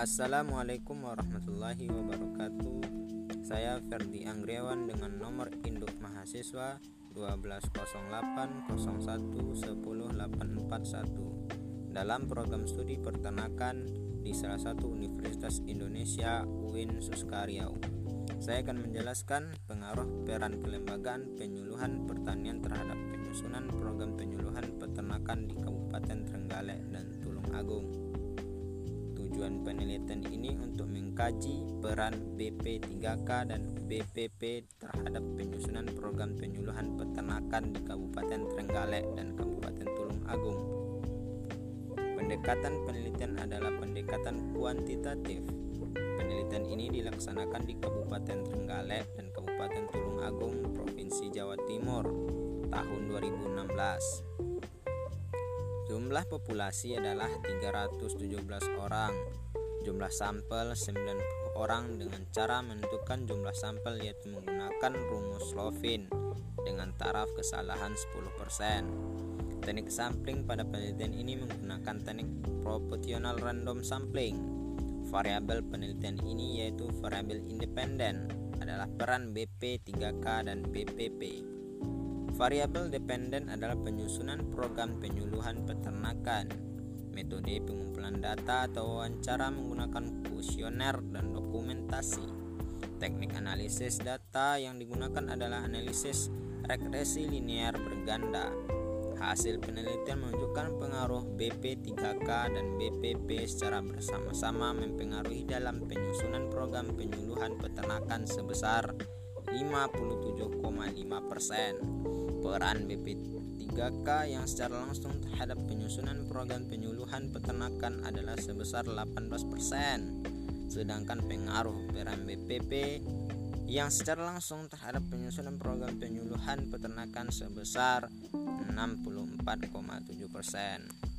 Assalamualaikum warahmatullahi wabarakatuh Saya Ferdi Anggriawan dengan nomor induk mahasiswa 12080110841 dalam program studi peternakan di salah satu universitas Indonesia UIN Suskariau. Saya akan menjelaskan pengaruh peran kelembagaan penyuluhan pertanian terhadap penyusunan program penyuluhan peternakan di Kabupaten Trenggalek dan Tulung Agung. Tujuan penelitian ini untuk mengkaji peran BP3K dan BPP terhadap penyusunan program penyuluhan peternakan di Kabupaten Trenggalek dan Kabupaten Tulung Agung. Pendekatan penelitian adalah pendekatan kuantitatif. Penelitian ini dilaksanakan di Kabupaten Trenggalek dan Kabupaten Tulung Agung, Provinsi Jawa Timur tahun 2016. Jumlah populasi adalah 317 orang. Jumlah sampel 90 orang dengan cara menentukan jumlah sampel yaitu menggunakan rumus Slovin dengan taraf kesalahan 10%. Teknik sampling pada penelitian ini menggunakan teknik proportional random sampling. Variabel penelitian ini yaitu variabel independen adalah peran BP, 3K, dan BPP. Variabel dependen adalah penyusunan program penyuluhan peternakan. Metode pengumpulan data atau wawancara menggunakan kuesioner dan dokumentasi. Teknik analisis data yang digunakan adalah analisis regresi linear berganda. Hasil penelitian menunjukkan pengaruh BP3K dan BPP secara bersama-sama mempengaruhi dalam penyusunan program penyuluhan peternakan sebesar 57,5 persen. Peran BP3K yang secara langsung terhadap penyusunan program penyuluhan peternakan adalah sebesar 18 persen. Sedangkan pengaruh peran BPP yang secara langsung terhadap penyusunan program penyuluhan peternakan sebesar 64,7 persen.